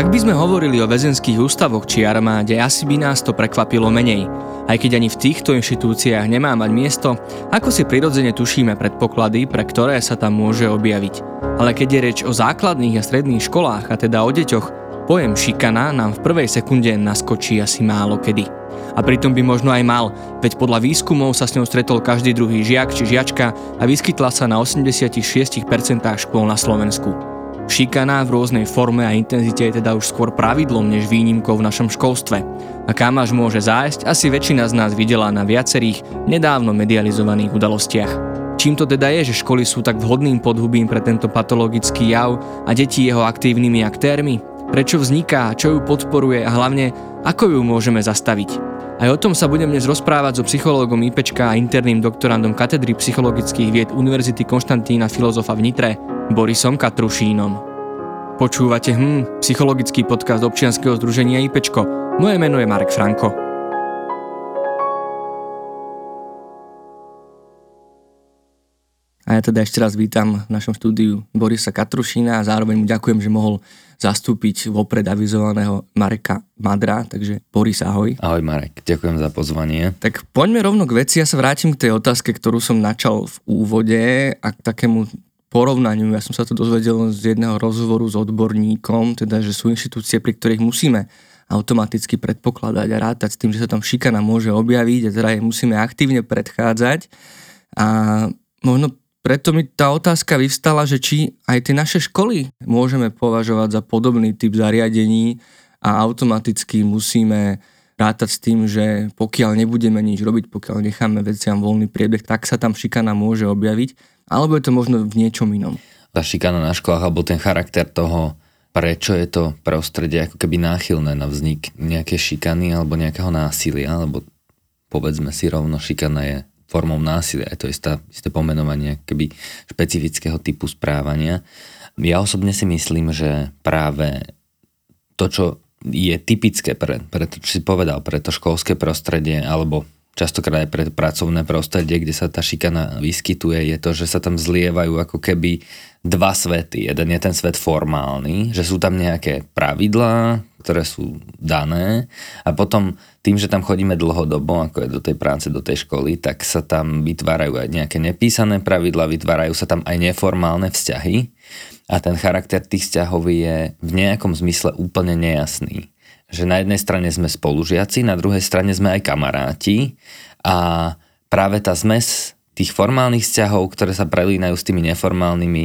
Ak by sme hovorili o väzenských ústavoch či armáde, asi by nás to prekvapilo menej. Aj keď ani v týchto inštitúciách nemá mať miesto, ako si prirodzene tušíme predpoklady, pre ktoré sa tam môže objaviť. Ale keď je reč o základných a stredných školách, a teda o deťoch, pojem šikana nám v prvej sekunde naskočí asi málo kedy. A pritom by možno aj mal, veď podľa výskumov sa s ňou stretol každý druhý žiak či žiačka a vyskytla sa na 86% škôl na Slovensku. Šikana v rôznej forme a intenzite je teda už skôr pravidlom než výnimkou v našom školstve. A kam až môže zájsť, asi väčšina z nás videla na viacerých nedávno medializovaných udalostiach. Čím to teda je, že školy sú tak vhodným podhubím pre tento patologický jav a deti jeho aktívnymi aktérmi? Prečo vzniká, čo ju podporuje a hlavne, ako ju môžeme zastaviť? Aj o tom sa budem dnes rozprávať so psychológom IPčka a interným doktorandom katedry psychologických vied Univerzity Konštantína Filozofa v Nitre, Borisom Katrušínom. Počúvate hm, psychologický podcast občianskeho združenia IPčko. Moje meno je Marek Franko. A ja teda ešte raz vítam v našom štúdiu Borisa Katrušína a zároveň mu ďakujem, že mohol zastúpiť vopred avizovaného Mareka Madra, takže Boris, ahoj. Ahoj Marek, ďakujem za pozvanie. Tak poďme rovno k veci, ja sa vrátim k tej otázke, ktorú som načal v úvode a k takému porovnaniu, ja som sa to dozvedel z jedného rozhovoru s odborníkom, teda že sú inštitúcie, pri ktorých musíme automaticky predpokladať a rátať s tým, že sa tam šikana môže objaviť a teda jej musíme aktívne predchádzať. A možno preto mi tá otázka vyvstala, že či aj tie naše školy môžeme považovať za podobný typ zariadení a automaticky musíme rátať s tým, že pokiaľ nebudeme nič robiť, pokiaľ necháme veciam voľný priebeh, tak sa tam šikana môže objaviť alebo je to možno v niečom inom? Tá šikana na školách, alebo ten charakter toho, prečo je to prostredie ako keby náchylné na vznik nejaké šikany alebo nejakého násilia, alebo povedzme si rovno, šikana je formou násilia, je to istá, isté pomenovanie keby špecifického typu správania. Ja osobne si myslím, že práve to, čo je typické pre, pre to, čo si povedal, pre to školské prostredie, alebo častokrát aj pre pracovné prostredie, kde sa tá šikana vyskytuje, je to, že sa tam zlievajú ako keby dva svety. Jeden je ten svet formálny, že sú tam nejaké pravidlá, ktoré sú dané a potom tým, že tam chodíme dlhodobo, ako je do tej práce, do tej školy, tak sa tam vytvárajú aj nejaké nepísané pravidlá, vytvárajú sa tam aj neformálne vzťahy a ten charakter tých vzťahov je v nejakom zmysle úplne nejasný že na jednej strane sme spolužiaci, na druhej strane sme aj kamaráti a práve tá zmes tých formálnych vzťahov, ktoré sa prelínajú s tými neformálnymi,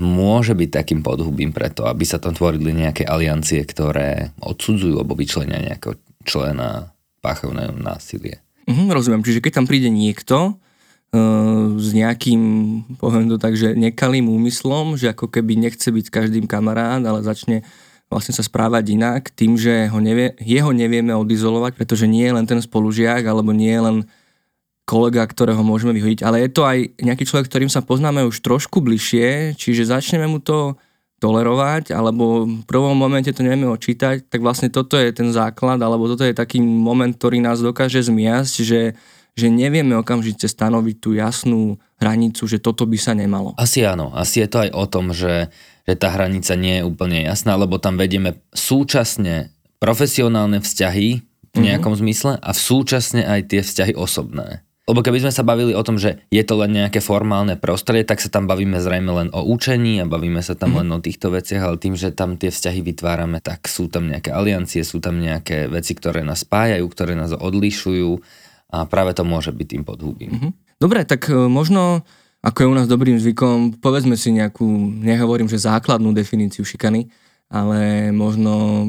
môže byť takým podhubím preto, aby sa tam tvorili nejaké aliancie, ktoré odsudzujú alebo vyčlenia nejakého člena páchajú násilie. Mhm, rozumiem, čiže keď tam príde niekto, uh, s nejakým, poviem to tak, že nekalým úmyslom, že ako keby nechce byť každým kamarát, ale začne vlastne sa správať inak tým, že ho nevie, jeho nevieme odizolovať, pretože nie je len ten spolužiak alebo nie je len kolega, ktorého môžeme vyhodiť, ale je to aj nejaký človek, ktorým sa poznáme už trošku bližšie, čiže začneme mu to tolerovať, alebo v prvom momente to nevieme očítať, tak vlastne toto je ten základ, alebo toto je taký moment, ktorý nás dokáže zmiasť, že, že nevieme okamžite stanoviť tú jasnú hranicu, že toto by sa nemalo. Asi áno, asi je to aj o tom, že že tá hranica nie je úplne jasná, lebo tam vedieme súčasne profesionálne vzťahy v mhm. nejakom mm-hmm. zmysle a v súčasne aj tie vzťahy osobné. Lebo keby sme sa bavili o tom, že je to len nejaké formálne prostredie, tak sa tam bavíme zrejme len o učení a bavíme sa tam mm. len o týchto veciach, ale tým, že tam tie vzťahy vytvárame, tak sú tam nejaké aliancie, sú tam nejaké veci, ktoré nás spájajú, ktoré nás odlišujú a práve to môže byť tým podhubím. Mm-hmm. Dobre, tak e, možno ako je u nás dobrým zvykom, povedzme si nejakú, nehovorím, že základnú definíciu šikany, ale možno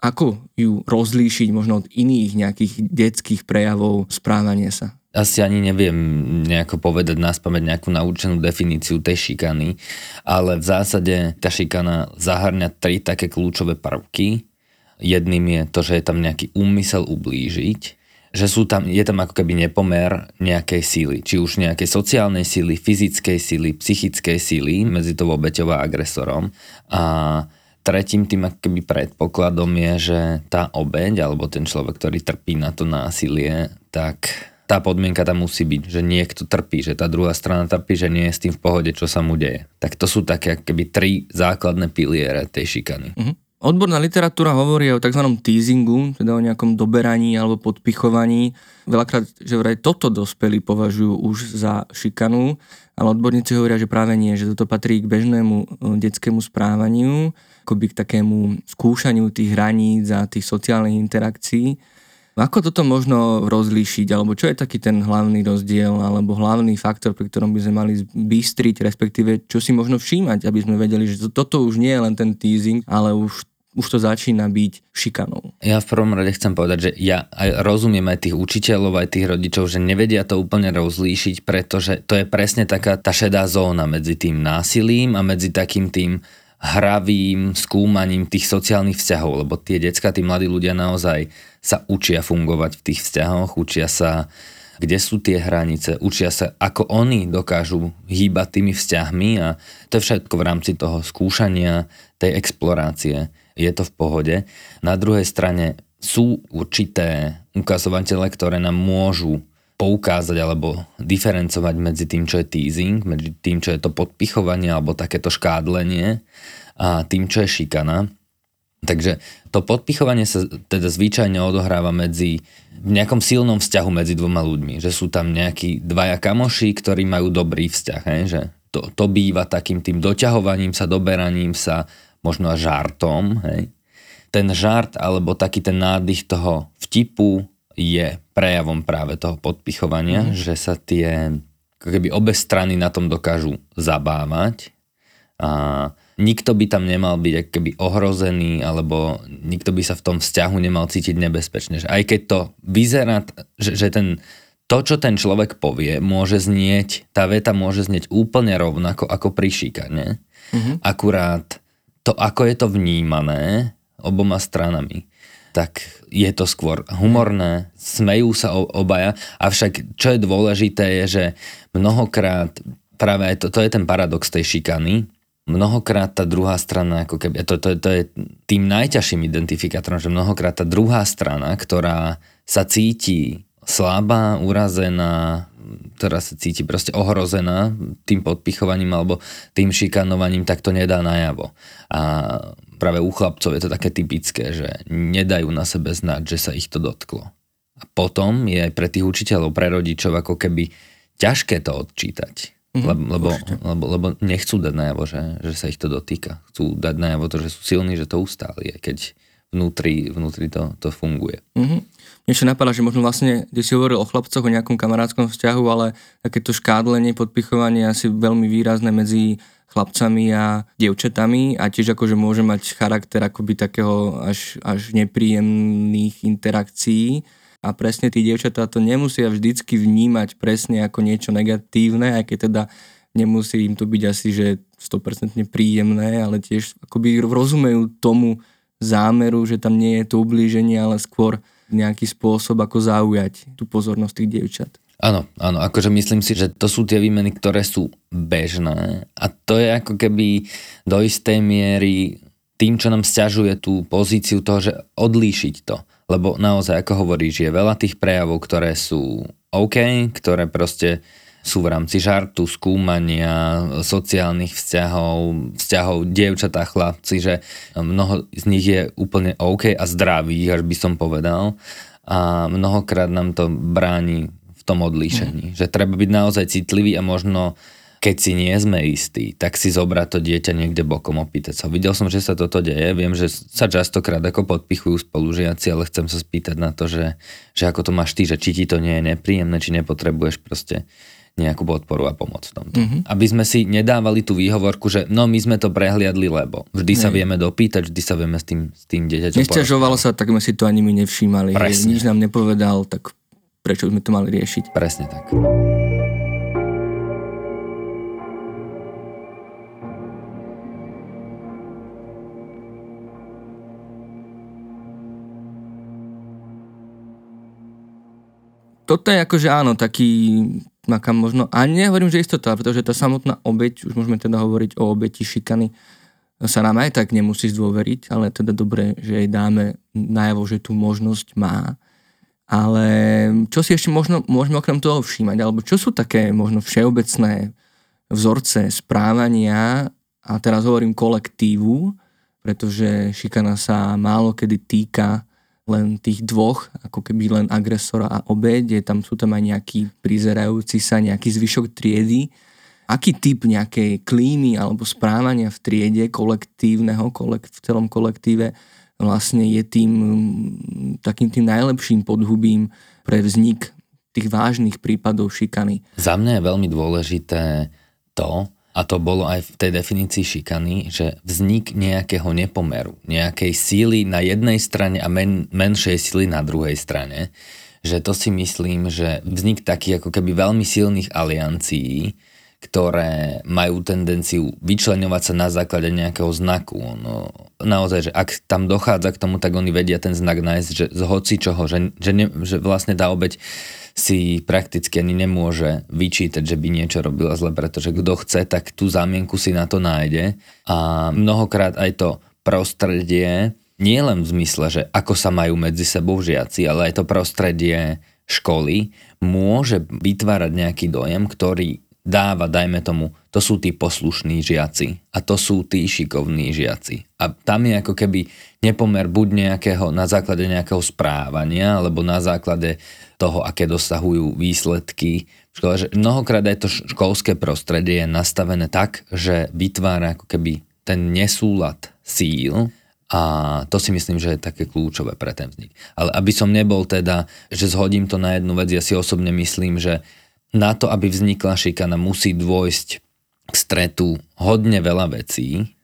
ako ju rozlíšiť možno od iných nejakých detských prejavov správania sa? Asi ani neviem nejako povedať nás pamäť nejakú naučenú definíciu tej šikany, ale v zásade tá šikana zahrňa tri také kľúčové prvky. Jedným je to, že je tam nejaký úmysel ublížiť, že sú tam, je tam ako keby nepomer nejakej síly, či už nejakej sociálnej síly, fyzickej síly, psychickej síly medzi tou obeťou a agresorom. A tretím tým ako keby predpokladom je, že tá obeť alebo ten človek, ktorý trpí na to násilie, tak tá podmienka tam musí byť, že niekto trpí, že tá druhá strana trpí, že nie je s tým v pohode, čo sa mu deje. Tak to sú také keby tri základné piliere tej šikany. Uh-huh. Odborná literatúra hovorí o tzv. teasingu, teda o nejakom doberaní alebo podpichovaní. Veľakrát, že vraj toto dospelí považujú už za šikanu, ale odborníci hovoria, že práve nie, že toto patrí k bežnému e, detskému správaniu, akoby k takému skúšaniu tých hraníc a tých sociálnych interakcií. Ako toto možno rozlíšiť, alebo čo je taký ten hlavný rozdiel, alebo hlavný faktor, pri ktorom by sme mali bystriť, respektíve čo si možno všímať, aby sme vedeli, že toto už nie je len ten teasing, ale už už to začína byť šikanou. Ja v prvom rade chcem povedať, že ja aj rozumiem aj tých učiteľov, aj tých rodičov, že nevedia to úplne rozlíšiť, pretože to je presne taká tá šedá zóna medzi tým násilím a medzi takým tým hravým skúmaním tých sociálnych vzťahov, lebo tie decka, tí mladí ľudia naozaj sa učia fungovať v tých vzťahoch, učia sa, kde sú tie hranice, učia sa, ako oni dokážu hýbať tými vzťahmi a to je všetko v rámci toho skúšania, tej explorácie. Je to v pohode. Na druhej strane sú určité ukazovatele, ktoré nám môžu poukázať alebo diferencovať medzi tým, čo je teasing, medzi tým, čo je to podpichovanie alebo takéto škádlenie a tým, čo je šikana. Takže to podpichovanie sa teda zvyčajne odohráva medzi v nejakom silnom vzťahu medzi dvoma ľuďmi, že sú tam nejakí dvaja kamoši, ktorí majú dobrý vzťah, hej? že to, to býva takým tým doťahovaním sa, doberaním sa, možno až žartom. Hej? Ten žart alebo taký ten nádych toho vtipu, je prejavom práve toho podpichovania, mm. že sa tie keby obe strany na tom dokážu zabávať a nikto by tam nemal byť keby ohrozený alebo nikto by sa v tom vzťahu nemal cítiť nebezpečne. Že aj keď to vyzerá, že, že ten, to, čo ten človek povie, môže znieť, tá veta môže znieť úplne rovnako ako pri šikane. Mm-hmm. Akurát to, ako je to vnímané oboma stranami, tak je to skôr humorné, smejú sa obaja, avšak čo je dôležité je, že mnohokrát, práve to, to je ten paradox tej šikany, mnohokrát tá druhá strana, ako keby, to, to, to je tým najťažším identifikátorom, že mnohokrát tá druhá strana, ktorá sa cíti slabá, urazená, ktorá sa cíti proste ohrozená tým podpichovaním alebo tým šikanovaním, tak to nedá najavo. A práve u chlapcov je to také typické, že nedajú na sebe znať, že sa ich to dotklo. A potom je aj pre tých učiteľov, pre rodičov ako keby ťažké to odčítať. Mm-hmm, lebo, lebo, lebo, lebo nechcú dať najavo, že, že sa ich to dotýka. Chcú dať najavo to, že sú silní, že to ustáli, keď vnútri, vnútri to, to funguje. Mm-hmm. Mne napadá, že možno vlastne, kde si hovoril o chlapcoch, o nejakom kamarátskom vzťahu, ale takéto škádlenie, podpichovanie je asi veľmi výrazné medzi chlapcami a dievčatami a tiež akože môže mať charakter akoby takého až, až nepríjemných interakcií a presne tí dievčatá to nemusia vždycky vnímať presne ako niečo negatívne, aj keď teda nemusí im to byť asi, že 100% príjemné, ale tiež akoby rozumejú tomu zámeru, že tam nie je to ublíženie, ale skôr nejaký spôsob, ako zaujať tú pozornosť tých dievčat. Áno, áno, akože myslím si, že to sú tie výmeny, ktoré sú bežné a to je ako keby do istej miery tým, čo nám stiažuje tú pozíciu toho, že odlíšiť to. Lebo naozaj, ako hovoríš, je veľa tých prejavov, ktoré sú OK, ktoré proste sú v rámci žartu, skúmania, sociálnych vzťahov, vzťahov dievčatá, chlapci, že mnoho z nich je úplne OK a zdravých, až by som povedal. A mnohokrát nám to bráni tom odlíšení. Mm. Že treba byť naozaj citlivý a možno keď si nie sme istí, tak si zobrať to dieťa niekde bokom, opýtať sa. Videl som, že sa toto deje, viem, že sa častokrát ako podpichujú spolužiaci, ale chcem sa spýtať na to, že, že ako to máš ty, že či ti to nie je nepríjemné, či nepotrebuješ proste nejakú podporu a pomoc v tomto. Mm-hmm. Aby sme si nedávali tú výhovorku, že no my sme to prehliadli, lebo vždy Nej. sa vieme dopýtať, vždy sa vieme s tým, s tým dieťaťom Nesťažovalo sa, tak sme si to ani my nevšímali. Presne. Nič nám nepovedal, tak prečo sme to mali riešiť. Presne tak. Toto je akože áno, taký, makam možno, a nehovorím, že istota, pretože tá samotná obeť, už môžeme teda hovoriť o obeti šikany, sa nám aj tak nemusí zdôveriť, ale teda dobre, že jej dáme najavo, že tú možnosť má. Ale čo si ešte možno môžeme okrem toho všímať, alebo čo sú také možno všeobecné vzorce správania, a teraz hovorím kolektívu, pretože šikana sa málo kedy týka len tých dvoch, ako keby len agresora a obeď, je tam, sú tam aj nejaký prizerajúci sa, nejaký zvyšok triedy. Aký typ nejakej klímy alebo správania v triede kolektívneho, kolek, v celom kolektíve vlastne je tým takým tým najlepším podhubím pre vznik tých vážnych prípadov šikany. Za mňa je veľmi dôležité to, a to bolo aj v tej definícii šikany, že vznik nejakého nepomeru, nejakej síly na jednej strane a men, menšej síly na druhej strane, že to si myslím, že vznik takých ako keby veľmi silných aliancií, ktoré majú tendenciu vyčleňovať sa na základe nejakého znaku. No, naozaj, že ak tam dochádza k tomu, tak oni vedia ten znak nájsť, že z hoci čoho, že, že, ne, že vlastne tá obeď si prakticky ani nemôže vyčítať, že by niečo robila zle, pretože kto chce, tak tú zámienku si na to nájde. A mnohokrát aj to prostredie, nie len v zmysle, že ako sa majú medzi sebou žiaci, ale aj to prostredie školy môže vytvárať nejaký dojem, ktorý dáva, dajme tomu, to sú tí poslušní žiaci a to sú tí šikovní žiaci. A tam je ako keby nepomer buď nejakého, na základe nejakého správania, alebo na základe toho, aké dosahujú výsledky v škole. Že mnohokrát aj to školské prostredie je nastavené tak, že vytvára ako keby ten nesúlad síl a to si myslím, že je také kľúčové pre ten vznik. Ale aby som nebol teda, že zhodím to na jednu vec, ja si osobne myslím, že na to, aby vznikla šikana, musí dôjsť k stretu hodne veľa vecí,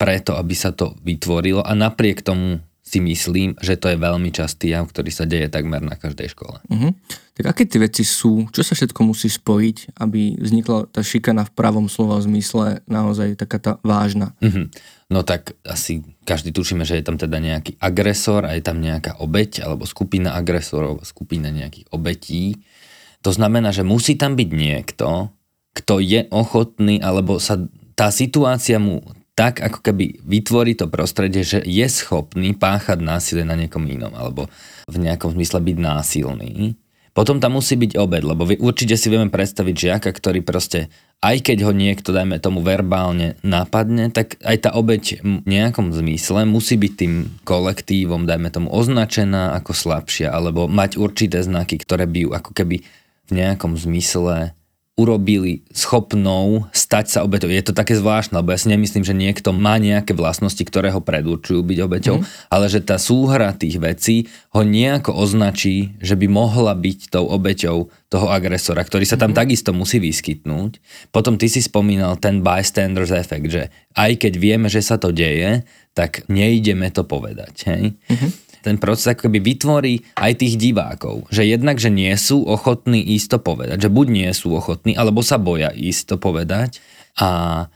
preto aby sa to vytvorilo a napriek tomu si myslím, že to je veľmi častý jav, ktorý sa deje takmer na každej škole. Uh-huh. Tak aké tie veci sú? Čo sa všetko musí spojiť, aby vznikla tá šikana v pravom slova zmysle naozaj taká tá vážna? Uh-huh. No tak asi každý tušíme, že je tam teda nejaký agresor a je tam nejaká obeť alebo skupina agresorov, skupina nejakých obetí to znamená, že musí tam byť niekto, kto je ochotný, alebo sa tá situácia mu tak ako keby vytvorí to prostredie, že je schopný páchať násilie na niekom inom, alebo v nejakom zmysle byť násilný. Potom tam musí byť obed, lebo určite si vieme predstaviť žiaka, ktorý proste, aj keď ho niekto, dajme tomu, verbálne napadne, tak aj tá obeď v nejakom zmysle musí byť tým kolektívom, dajme tomu, označená ako slabšia, alebo mať určité znaky, ktoré by ju ako keby v nejakom zmysle urobili schopnou stať sa obeťou. Je to také zvláštne, lebo ja si nemyslím, že niekto má nejaké vlastnosti, ktoré ho predurčujú byť obeťou, mm. ale že tá súhra tých vecí ho nejako označí, že by mohla byť tou obeťou toho agresora, ktorý sa tam mm. takisto musí vyskytnúť. Potom ty si spomínal ten bystanders effect, že aj keď vieme, že sa to deje, tak nejdeme to povedať. Hej? Mm-hmm ten proces akoby vytvorí aj tých divákov. Že jednak, že nie sú ochotní ísť to povedať. Že buď nie sú ochotní, alebo sa boja ísť to povedať. A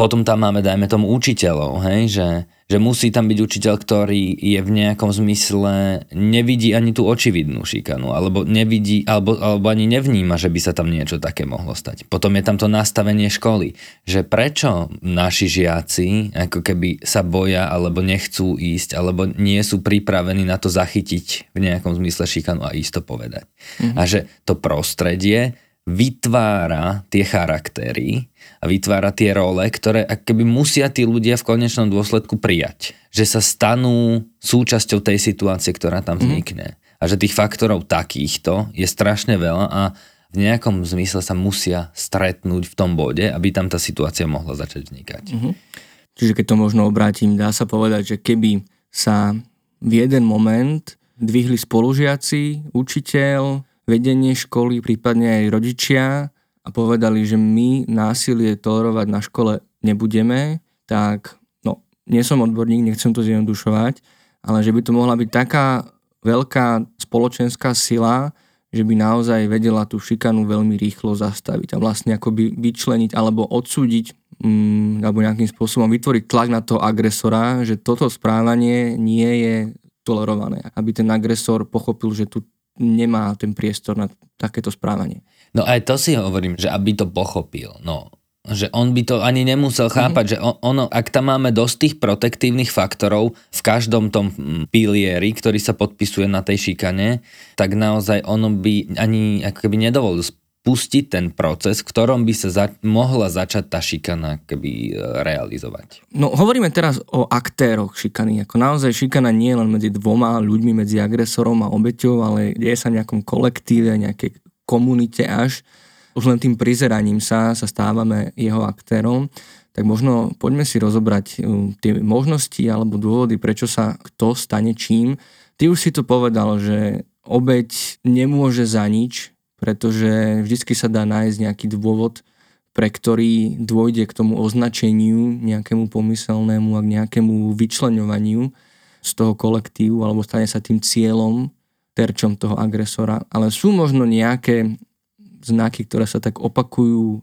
potom tam máme, dajme tomu, učiteľov, hej, že, že musí tam byť učiteľ, ktorý je v nejakom zmysle, nevidí ani tú očividnú šikanu, alebo nevidí, alebo, alebo ani nevníma, že by sa tam niečo také mohlo stať. Potom je tam to nastavenie školy, že prečo naši žiaci ako keby sa boja, alebo nechcú ísť, alebo nie sú pripravení na to zachytiť v nejakom zmysle šikanu a ísť to povedať. Mm-hmm. A že to prostredie vytvára tie charaktery a vytvára tie role, ktoré keby musia tí ľudia v konečnom dôsledku prijať. Že sa stanú súčasťou tej situácie, ktorá tam mhm. vznikne. Mm. A že tých faktorov takýchto je strašne veľa a v nejakom zmysle sa musia stretnúť v tom bode, aby tam tá situácia mohla začať vznikať. Mm-hmm. Čiže keď to možno obrátim, dá sa povedať, že keby sa v jeden moment dvihli spolužiaci, učiteľ, vedenie školy, prípadne aj rodičia a povedali, že my násilie tolerovať na škole nebudeme, tak no, nie som odborník, nechcem to zjednodušovať, ale že by to mohla byť taká veľká spoločenská sila, že by naozaj vedela tú šikanu veľmi rýchlo zastaviť a vlastne akoby vyčleniť alebo odsúdiť mm, alebo nejakým spôsobom vytvoriť tlak na toho agresora, že toto správanie nie je tolerované. Aby ten agresor pochopil, že tu nemá ten priestor na takéto správanie. No aj to si hovorím, že aby to pochopil. No, že on by to ani nemusel mhm. chápať, mm-hmm. že ono, ak tam máme dosť tých protektívnych faktorov v každom tom pilieri, ktorý sa podpisuje na tej šikane, tak naozaj ono by ani ako keby nedovolil spustiť ten proces, v ktorom by sa za- mohla začať tá šikana keby e, realizovať. No hovoríme teraz o aktéroch šikany. Ako naozaj šikana nie je len medzi dvoma ľuďmi, medzi agresorom a obeťou, ale deje sa v nejakom kolektíve, nejakej komunite až. Už len tým prizeraním sa, sa stávame jeho aktérom. Tak možno poďme si rozobrať e, tie možnosti alebo dôvody, prečo sa kto stane čím. Ty už si to povedal, že obeď nemôže za nič, pretože vždy sa dá nájsť nejaký dôvod, pre ktorý dôjde k tomu označeniu, nejakému pomyselnému a k nejakému vyčleňovaniu z toho kolektívu alebo stane sa tým cieľom, terčom toho agresora. Ale sú možno nejaké znaky, ktoré sa tak opakujú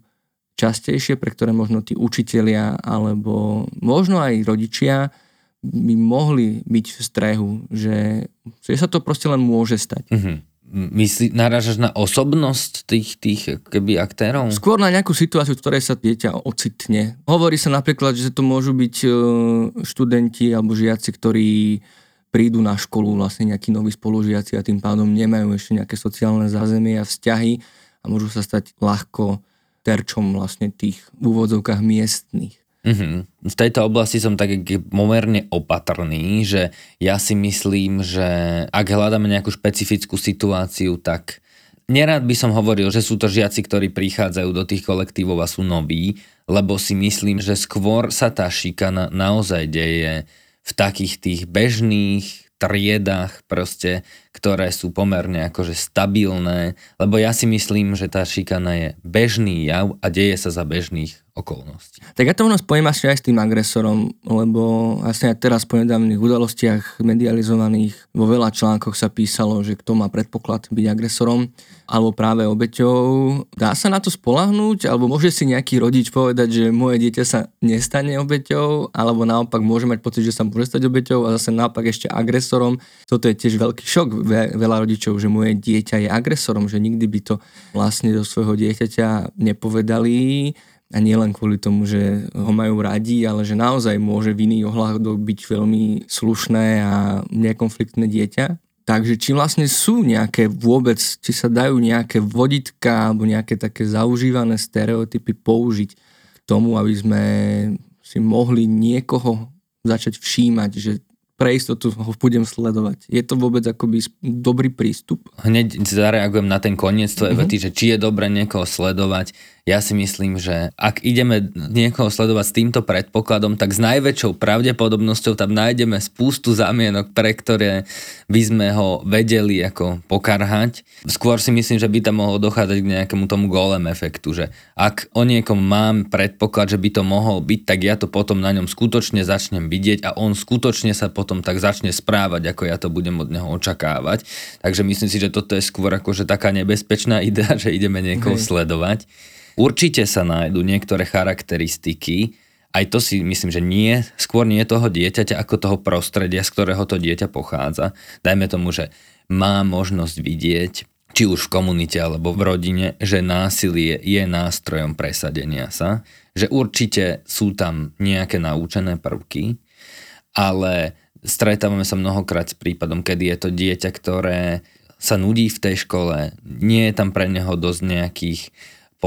častejšie, pre ktoré možno tí učitelia alebo možno aj rodičia by mohli byť v strehu, že, že sa to proste len môže stať. Mm-hmm. Myslí, narážaš na osobnosť tých, tých keby aktérov? Skôr na nejakú situáciu, v ktorej sa dieťa ocitne. Hovorí sa napríklad, že to môžu byť e, študenti alebo žiaci, ktorí prídu na školu vlastne nejakí noví spolužiaci a tým pádom nemajú ešte nejaké sociálne zázemie a vzťahy a môžu sa stať ľahko terčom vlastne tých úvodzovkách miestných. Mm-hmm. V tejto oblasti som tak pomerne opatrný, že ja si myslím, že ak hľadáme nejakú špecifickú situáciu, tak nerád by som hovoril, že sú to žiaci, ktorí prichádzajú do tých kolektívov a sú noví, lebo si myslím, že skôr sa tá šikana naozaj deje v takých tých bežných triedách proste, ktoré sú pomerne akože stabilné, lebo ja si myslím, že tá šikana je bežný jav a deje sa za bežných okolností. Tak ja to ono spojím asi aj s tým agresorom, lebo vlastne aj teraz po nedávnych udalostiach medializovaných vo veľa článkoch sa písalo, že kto má predpoklad byť agresorom alebo práve obeťou. Dá sa na to spolahnúť, alebo môže si nejaký rodič povedať, že moje dieťa sa nestane obeťou, alebo naopak môže mať pocit, že sa môže stať obeťou a zase naopak ešte agresorom. Toto je tiež veľký šok veľa rodičov, že moje dieťa je agresorom, že nikdy by to vlastne do svojho dieťaťa nepovedali a nie len kvôli tomu, že ho majú radi, ale že naozaj môže v iných ohľadoch byť veľmi slušné a nekonfliktné dieťa. Takže či vlastne sú nejaké vôbec, či sa dajú nejaké voditka alebo nejaké také zaužívané stereotypy použiť k tomu, aby sme si mohli niekoho začať všímať, že pre istotu ho budem sledovať. Je to vôbec akoby dobrý prístup? Hneď zareagujem na ten koniec tvojej mm-hmm. vety, že či je dobre niekoho sledovať. Ja si myslím, že ak ideme niekoho sledovať s týmto predpokladom, tak s najväčšou pravdepodobnosťou tam nájdeme spústu zamienok, pre ktoré by sme ho vedeli ako pokarhať. Skôr si myslím, že by tam mohlo dochádzať k nejakému tomu golem efektu, že ak o niekom mám predpoklad, že by to mohol byť, tak ja to potom na ňom skutočne začnem vidieť a on skutočne sa potom tak začne správať, ako ja to budem od neho očakávať. Takže myslím si, že toto je skôr akože taká nebezpečná idea, že ideme niekoho okay. sledovať. Určite sa nájdú niektoré charakteristiky, aj to si myslím, že nie, skôr nie toho dieťaťa ako toho prostredia, z ktorého to dieťa pochádza. Dajme tomu, že má možnosť vidieť, či už v komunite alebo v rodine, že násilie je nástrojom presadenia sa, že určite sú tam nejaké naučené prvky, ale stretávame sa mnohokrát s prípadom, kedy je to dieťa, ktoré sa nudí v tej škole, nie je tam pre neho dosť nejakých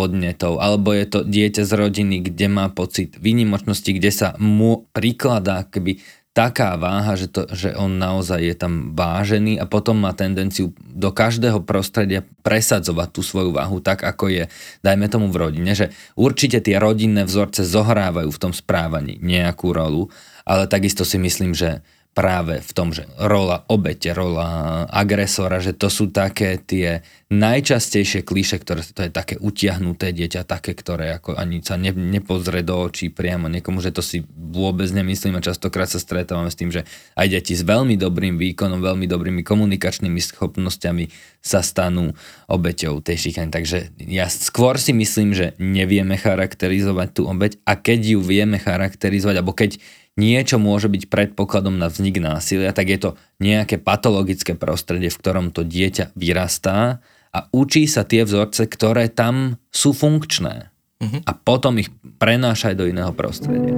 podnetov, alebo je to dieťa z rodiny, kde má pocit výnimočnosti, kde sa mu prikladá keby taká váha, že, to, že on naozaj je tam vážený a potom má tendenciu do každého prostredia presadzovať tú svoju váhu tak, ako je, dajme tomu v rodine, že určite tie rodinné vzorce zohrávajú v tom správaní nejakú rolu, ale takisto si myslím, že práve v tom, že rola obete, rola agresora, že to sú také tie najčastejšie klíše, ktoré to je také utiahnuté dieťa, také, ktoré ako ani sa ne, nepozrie do očí priamo niekomu, že to si vôbec nemyslím a častokrát sa stretávame s tým, že aj deti s veľmi dobrým výkonom, veľmi dobrými komunikačnými schopnosťami sa stanú obeťou tej šikany. Takže ja skôr si myslím, že nevieme charakterizovať tú obeť a keď ju vieme charakterizovať, alebo keď niečo môže byť predpokladom na vznik násilia, tak je to nejaké patologické prostredie, v ktorom to dieťa vyrastá a učí sa tie vzorce, ktoré tam sú funkčné. Uh-huh. A potom ich prenáša aj do iného prostredia.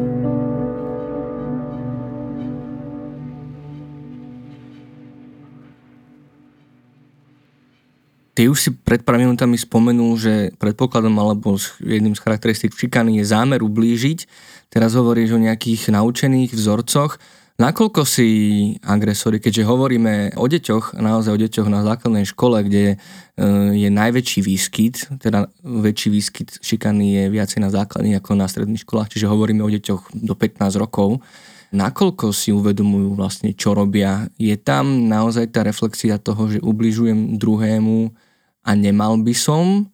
Ty už si pred pár minútami spomenul, že predpokladom alebo jedným z charakteristík šikany je zámer ublížiť, teraz hovoríš o nejakých naučených vzorcoch, Nakoľko si agresori, keďže hovoríme o deťoch, naozaj o deťoch na základnej škole, kde e, je najväčší výskyt, teda väčší výskyt šikany je viacej na základných ako na stredných školách, čiže hovoríme o deťoch do 15 rokov, nakoľko si uvedomujú vlastne, čo robia. Je tam naozaj tá reflexia toho, že ubližujem druhému a nemal by som,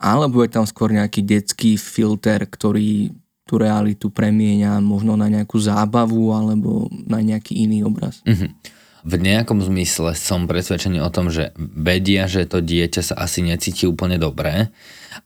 alebo je tam skôr nejaký detský filter, ktorý tú realitu premieňa možno na nejakú zábavu alebo na nejaký iný obraz. Mm-hmm. V nejakom zmysle som presvedčený o tom, že vedia, že to dieťa sa asi necíti úplne dobré,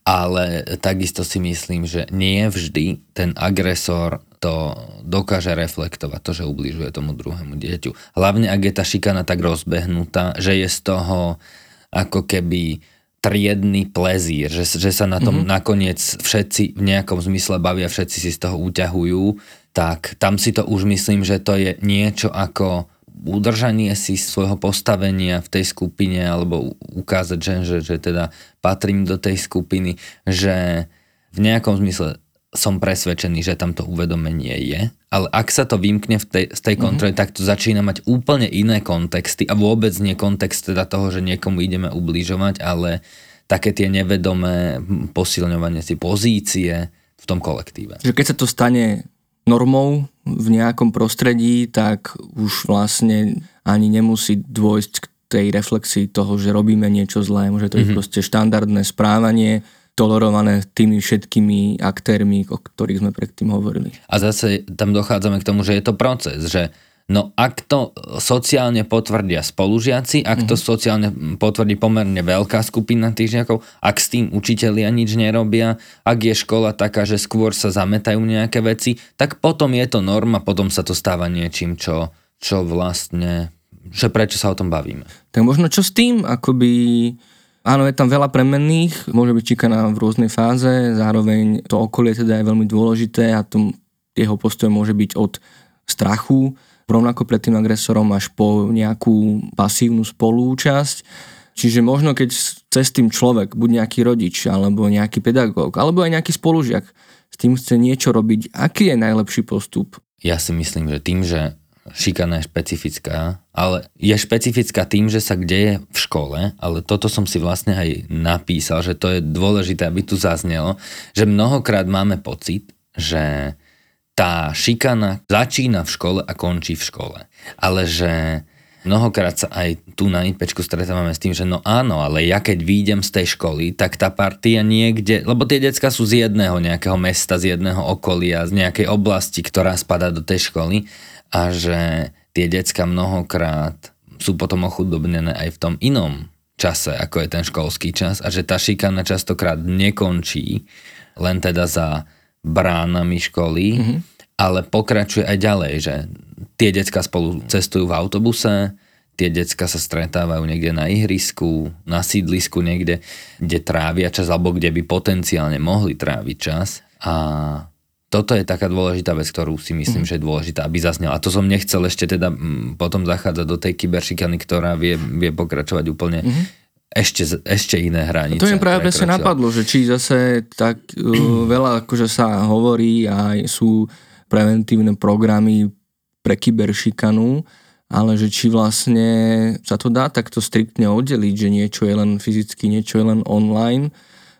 ale takisto si myslím, že nie vždy ten agresor to dokáže reflektovať, to, že ubližuje tomu druhému dieťu. Hlavne, ak je tá šikana tak rozbehnutá, že je z toho ako keby triedny plezír, že, že sa na tom mm-hmm. nakoniec všetci v nejakom zmysle bavia, všetci si z toho uťahujú, tak tam si to už myslím, že to je niečo ako udržanie si svojho postavenia v tej skupine alebo ukázať, že, že, že teda patrím do tej skupiny, že v nejakom zmysle som presvedčený, že tam to uvedomenie je, ale ak sa to vymkne v tej, z tej mhm. kontroly, mm-hmm. tak to začína mať úplne iné kontexty a vôbec nie kontext teda toho, že niekomu ideme ubližovať, ale také tie nevedomé posilňovanie si pozície v tom kolektíve. Že keď sa to stane normou v nejakom prostredí, tak už vlastne ani nemusí dôjsť k tej reflexii toho, že robíme niečo zlé. Môže to mm-hmm. proste štandardné správanie, tolerované tými všetkými aktérmi, o ktorých sme predtým hovorili. A zase tam dochádzame k tomu, že je to proces, že No ak to sociálne potvrdia spolužiaci, ak to mm-hmm. sociálne potvrdí pomerne veľká skupina tých žiakov, ak s tým učitelia nič nerobia, ak je škola taká, že skôr sa zametajú nejaké veci, tak potom je to norma, potom sa to stáva niečím, čo, čo vlastne, že prečo sa o tom bavíme. Tak možno čo s tým, akoby Áno, je tam veľa premenných, môže byť číkaná v rôznej fáze, zároveň to okolie teda je veľmi dôležité a tom, jeho postoj môže byť od strachu, rovnako pred tým agresorom až po nejakú pasívnu spolúčasť. Čiže možno keď cez tým človek, buď nejaký rodič, alebo nejaký pedagóg, alebo aj nejaký spolužiak s tým chce niečo robiť, aký je najlepší postup? Ja si myslím, že tým, že šikana je špecifická, ale je špecifická tým, že sa deje v škole, ale toto som si vlastne aj napísal, že to je dôležité, aby tu zaznelo, že mnohokrát máme pocit, že tá šikana začína v škole a končí v škole. Ale že mnohokrát sa aj tu na IPčku stretávame s tým, že no áno, ale ja keď výjdem z tej školy, tak tá partia niekde, lebo tie decka sú z jedného nejakého mesta, z jedného okolia, z nejakej oblasti, ktorá spadá do tej školy a že tie decka mnohokrát sú potom ochudobnené aj v tom inom čase, ako je ten školský čas a že tá šikana častokrát nekončí len teda za bránami školy, mm-hmm. ale pokračuje aj ďalej, že tie decka spolu cestujú v autobuse, tie decka sa stretávajú niekde na ihrisku, na sídlisku niekde, kde trávia čas, alebo kde by potenciálne mohli tráviť čas a toto je taká dôležitá vec, ktorú si myslím, mm. že je dôležitá, aby zaznela. A to som nechcel ešte teda potom zachádzať do tej kyberšikany, ktorá vie, vie pokračovať úplne mm. ešte, ešte iné hranice. To mi práve presne napadlo, že či zase tak uh, veľa akože sa hovorí a sú preventívne programy pre kyberšikanu, ale že či vlastne sa to dá takto striktne oddeliť, že niečo je len fyzicky, niečo je len online?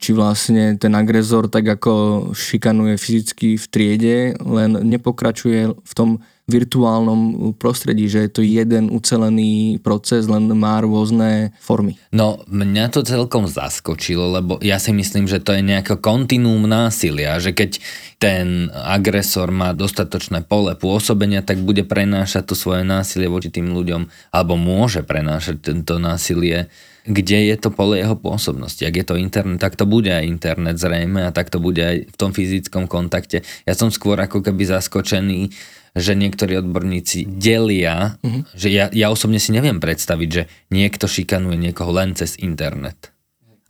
Či vlastne ten agresor tak ako šikanuje fyzicky v triede, len nepokračuje v tom virtuálnom prostredí, že je to jeden ucelený proces, len má rôzne formy. No, mňa to celkom zaskočilo, lebo ja si myslím, že to je nejaké kontinuum násilia, že keď ten agresor má dostatočné pole pôsobenia, tak bude prenášať to svoje násilie voči tým ľuďom, alebo môže prenášať tento násilie kde je to pole jeho pôsobnosti. Ak je to internet, tak to bude aj internet zrejme a tak to bude aj v tom fyzickom kontakte. Ja som skôr ako keby zaskočený, že niektorí odborníci delia, mm-hmm. že ja, ja osobne si neviem predstaviť, že niekto šikanuje niekoho len cez internet.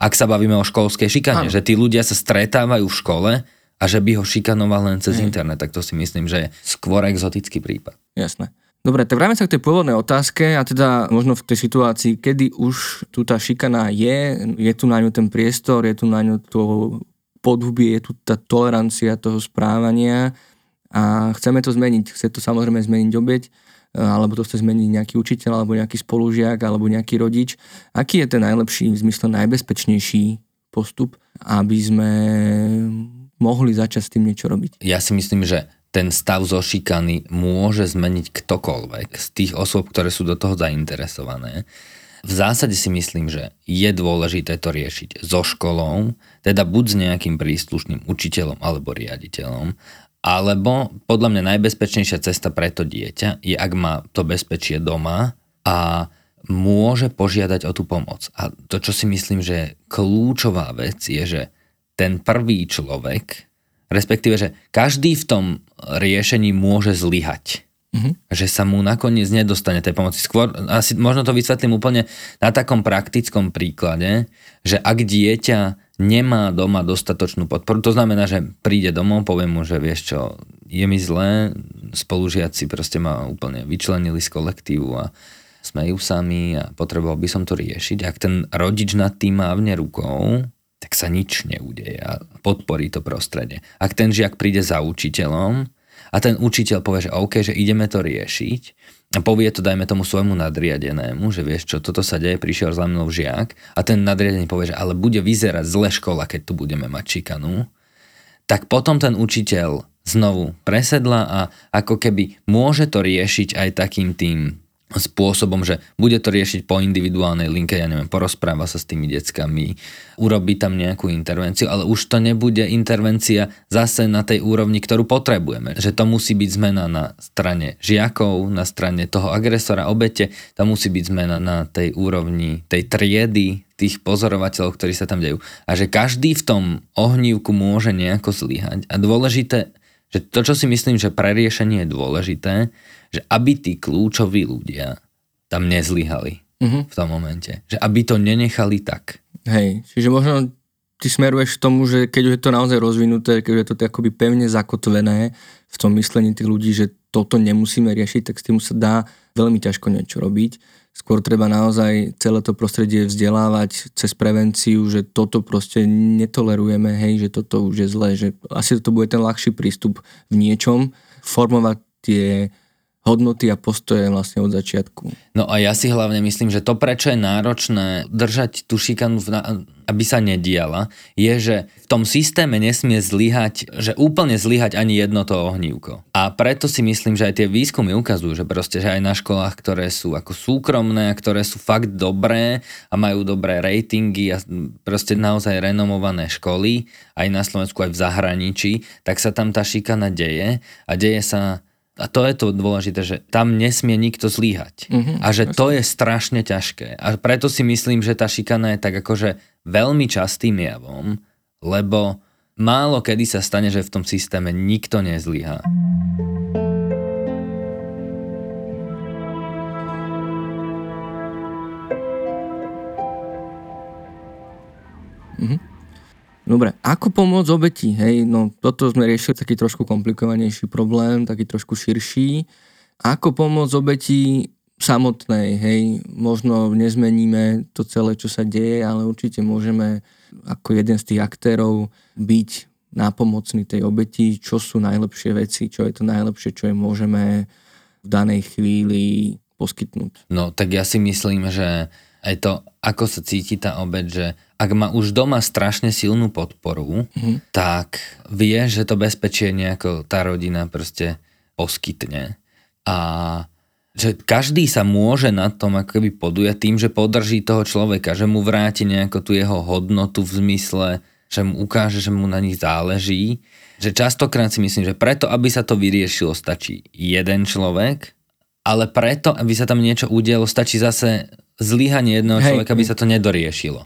Ak sa bavíme o školskej šikane, ano. že tí ľudia sa stretávajú v škole a že by ho šikanoval len cez Hej. internet, tak to si myslím, že je skôr exotický prípad. Jasné. Dobre, tak vráme sa k tej pôvodnej otázke a teda možno v tej situácii, kedy už tu tá šikana je, je tu na ňu ten priestor, je tu na ňu to podhubie, je tu tá tolerancia toho správania a chceme to zmeniť. Chce to samozrejme zmeniť obeď, alebo to chce zmeniť nejaký učiteľ, alebo nejaký spolužiak, alebo nejaký rodič. Aký je ten najlepší, v zmysle najbezpečnejší postup, aby sme mohli začať s tým niečo robiť? Ja si myslím, že ten stav zo šikany môže zmeniť ktokoľvek z tých osôb, ktoré sú do toho zainteresované. V zásade si myslím, že je dôležité to riešiť so školou, teda buď s nejakým príslušným učiteľom alebo riaditeľom, alebo podľa mňa najbezpečnejšia cesta pre to dieťa je, ak má to bezpečie doma a môže požiadať o tú pomoc. A to, čo si myslím, že je kľúčová vec, je, že ten prvý človek, respektíve, že každý v tom riešení môže zlyhať. Mm-hmm. Že sa mu nakoniec nedostane tej pomoci. Skôr, asi možno to vysvetlím úplne na takom praktickom príklade, že ak dieťa nemá doma dostatočnú podporu, to znamená, že príde domov, poviem mu, že vieš čo, je mi zlé, spolužiaci proste ma úplne vyčlenili z kolektívu a smejú sa mi a potreboval by som to riešiť. Ak ten rodič nad tým mávne rukou, tak sa nič neudeje a podporí to prostredie. Ak ten žiak príde za učiteľom a ten učiteľ povie, že OK, že ideme to riešiť povie to, dajme tomu svojmu nadriadenému, že vieš čo, toto sa deje, prišiel za mnou žiak a ten nadriadený povie, že ale bude vyzerať zle škola, keď tu budeme mať šikanu, tak potom ten učiteľ znovu presedla a ako keby môže to riešiť aj takým tým spôsobom, že bude to riešiť po individuálnej linke, ja neviem, porozpráva sa s tými deckami, urobí tam nejakú intervenciu, ale už to nebude intervencia zase na tej úrovni, ktorú potrebujeme. Že to musí byť zmena na strane žiakov, na strane toho agresora, obete, to musí byť zmena na tej úrovni tej triedy, tých pozorovateľov, ktorí sa tam dejú. A že každý v tom ohnívku môže nejako zlyhať. A dôležité, že to, čo si myslím, že pre riešenie je dôležité, že aby tí kľúčoví ľudia tam nezlyhali uh-huh. v tom momente. Že aby to nenechali tak. Hej, čiže možno ty smeruješ k tomu, že keď je to naozaj rozvinuté, keď je to akoby pevne zakotvené v tom myslení tých ľudí, že toto nemusíme riešiť, tak s tým sa dá veľmi ťažko niečo robiť. Skôr treba naozaj celé to prostredie vzdelávať cez prevenciu, že toto proste netolerujeme, hej, že toto už je zlé, že asi to bude ten ľahší prístup v niečom, formovať tie hodnoty a postoje vlastne od začiatku. No a ja si hlavne myslím, že to, prečo je náročné držať tú šikanu, aby sa nediala, je, že v tom systéme nesmie zlyhať, že úplne zlyhať ani jedno to ohnívko. A preto si myslím, že aj tie výskumy ukazujú, že proste, že aj na školách, ktoré sú ako súkromné ktoré sú fakt dobré a majú dobré ratingy a proste naozaj renomované školy, aj na Slovensku, aj v zahraničí, tak sa tam tá šikana deje a deje sa a to je to dôležité, že tam nesmie nikto zlíhať. Uh-huh, a že jasne. to je strašne ťažké. A preto si myslím, že tá šikana je tak akože veľmi častým javom, lebo málo kedy sa stane, že v tom systéme nikto nezlíha. Uh-huh. Dobre, ako pomôcť obeti? Hej, no toto sme riešili taký trošku komplikovanejší problém, taký trošku širší. Ako pomôcť obeti samotnej, hej, možno nezmeníme to celé, čo sa deje, ale určite môžeme ako jeden z tých aktérov byť nápomocný tej obeti, čo sú najlepšie veci, čo je to najlepšie, čo je môžeme v danej chvíli poskytnúť. No tak ja si myslím, že aj to, ako sa cíti tá obeď, že ak má už doma strašne silnú podporu, mm. tak vie, že to bezpečie nejako tá rodina proste poskytne. A že každý sa môže na tom ako keby podujať tým, že podrží toho človeka, že mu vráti nejako tú jeho hodnotu v zmysle, že mu ukáže, že mu na nich záleží. Že častokrát si myslím, že preto, aby sa to vyriešilo, stačí jeden človek, ale preto, aby sa tam niečo udialo, stačí zase zlyhanie jedného Hej. človeka, aby sa to nedoriešilo.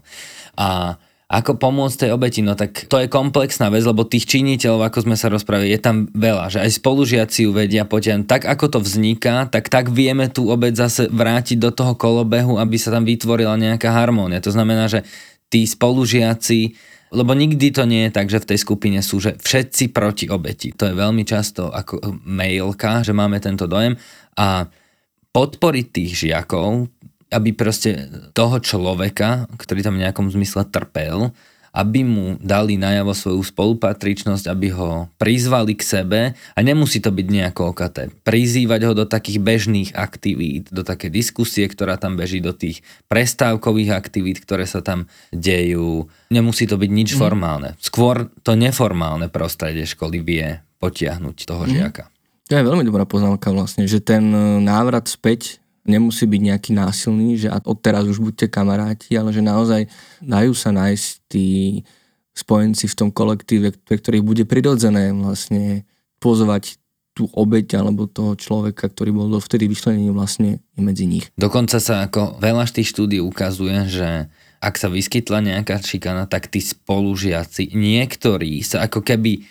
A ako pomôcť tej obeti? No tak to je komplexná vec, lebo tých činiteľov, ako sme sa rozprávali, je tam veľa, že aj spolužiaci ju vedia potiahnuť. Tak ako to vzniká, tak tak vieme tú obeť zase vrátiť do toho kolobehu, aby sa tam vytvorila nejaká harmónia. To znamená, že tí spolužiaci, lebo nikdy to nie je tak, že v tej skupine sú že všetci proti obeti. To je veľmi často ako mailka, že máme tento dojem a podporiť tých žiakov, aby proste toho človeka, ktorý tam v nejakom zmysle trpel, aby mu dali najavo svoju spolupatričnosť, aby ho prizvali k sebe a nemusí to byť nejako okaté. Prizývať ho do takých bežných aktivít, do také diskusie, ktorá tam beží, do tých prestávkových aktivít, ktoré sa tam dejú. Nemusí to byť nič mm. formálne. Skôr to neformálne prostredie školy vie potiahnuť toho mm. žiaka. To je veľmi dobrá poznámka vlastne, že ten návrat späť nemusí byť nejaký násilný, že odteraz už buďte kamaráti, ale že naozaj dajú sa nájsť tí spojenci v tom kolektíve, pre ktorých bude prirodzené vlastne pozvať tú obeť alebo toho človeka, ktorý bol dovtedy vyšlenený vlastne medzi nich. Dokonca sa ako veľa z tých štúdí ukazuje, že ak sa vyskytla nejaká šikana, tak tí spolužiaci, niektorí sa ako keby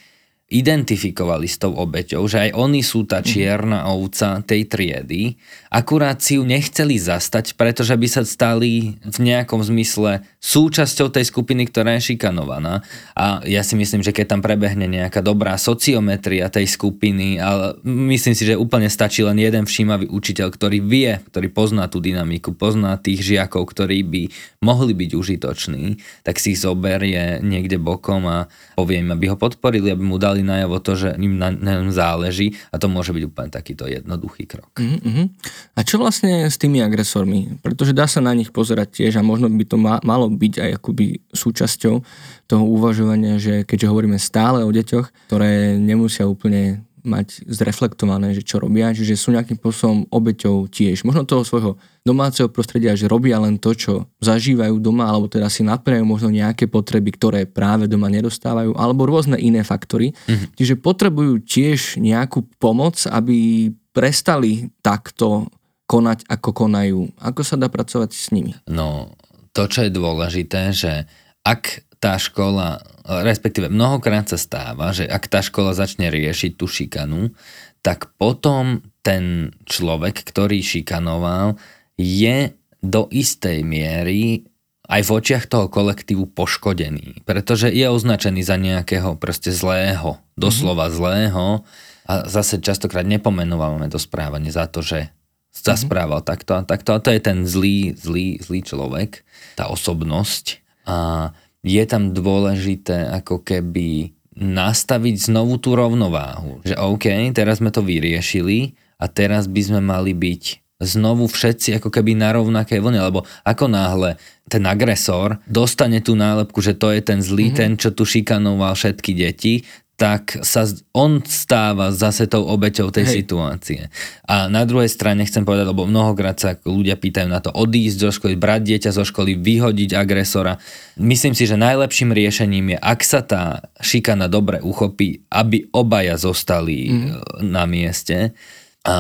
identifikovali s tou obeťou, že aj oni sú tá mhm. čierna ovca tej triedy, akurát si ju nechceli zastať, pretože by sa stali v nejakom zmysle súčasťou tej skupiny, ktorá je šikanovaná. A ja si myslím, že keď tam prebehne nejaká dobrá sociometria tej skupiny, ale myslím si, že úplne stačí len jeden všímavý učiteľ, ktorý vie, ktorý pozná tú dynamiku, pozná tých žiakov, ktorí by mohli byť užitoční, tak si ich zoberie niekde bokom a povie im, aby ho podporili, aby mu dali najavo to, že im na ňom záleží a to môže byť úplne takýto jednoduchý krok. Uh-huh. A čo vlastne s tými agresormi? Pretože dá sa na nich pozerať tiež a možno by to ma- malo byť aj akoby súčasťou toho uvažovania, že keďže hovoríme stále o deťoch, ktoré nemusia úplne mať zreflektované, že čo robia, čiže sú nejakým spôsobom obeťou tiež. Možno toho svojho domáceho prostredia, že robia len to, čo zažívajú doma, alebo teda si naplňajú možno nejaké potreby, ktoré práve doma nedostávajú, alebo rôzne iné faktory. Mm-hmm. Čiže potrebujú tiež nejakú pomoc, aby prestali takto konať, ako konajú. Ako sa dá pracovať s nimi? No, to, čo je dôležité, že ak tá škola, respektíve mnohokrát sa stáva, že ak tá škola začne riešiť tú šikanu, tak potom ten človek, ktorý šikanoval, je do istej miery aj v očiach toho kolektívu poškodený, pretože je označený za nejakého proste zlého, doslova mm-hmm. zlého a zase častokrát nepomenúvame to správanie za to, že sa mm-hmm. správal takto a takto a to je ten zlý, zlý, zlý človek, tá osobnosť a je tam dôležité ako keby nastaviť znovu tú rovnováhu. Že OK, teraz sme to vyriešili a teraz by sme mali byť znovu všetci ako keby na rovnakej vlne, lebo ako náhle ten agresor dostane tú nálepku, že to je ten zlý, mm-hmm. ten, čo tu šikanoval všetky deti, tak sa on stáva zase tou obeťou tej Hej. situácie. A na druhej strane chcem povedať, lebo mnohokrát sa ľudia pýtajú na to odísť zo školy, brať dieťa zo školy, vyhodiť agresora. Myslím si, že najlepším riešením je, ak sa tá šikana dobre uchopí, aby obaja zostali mm. na mieste. A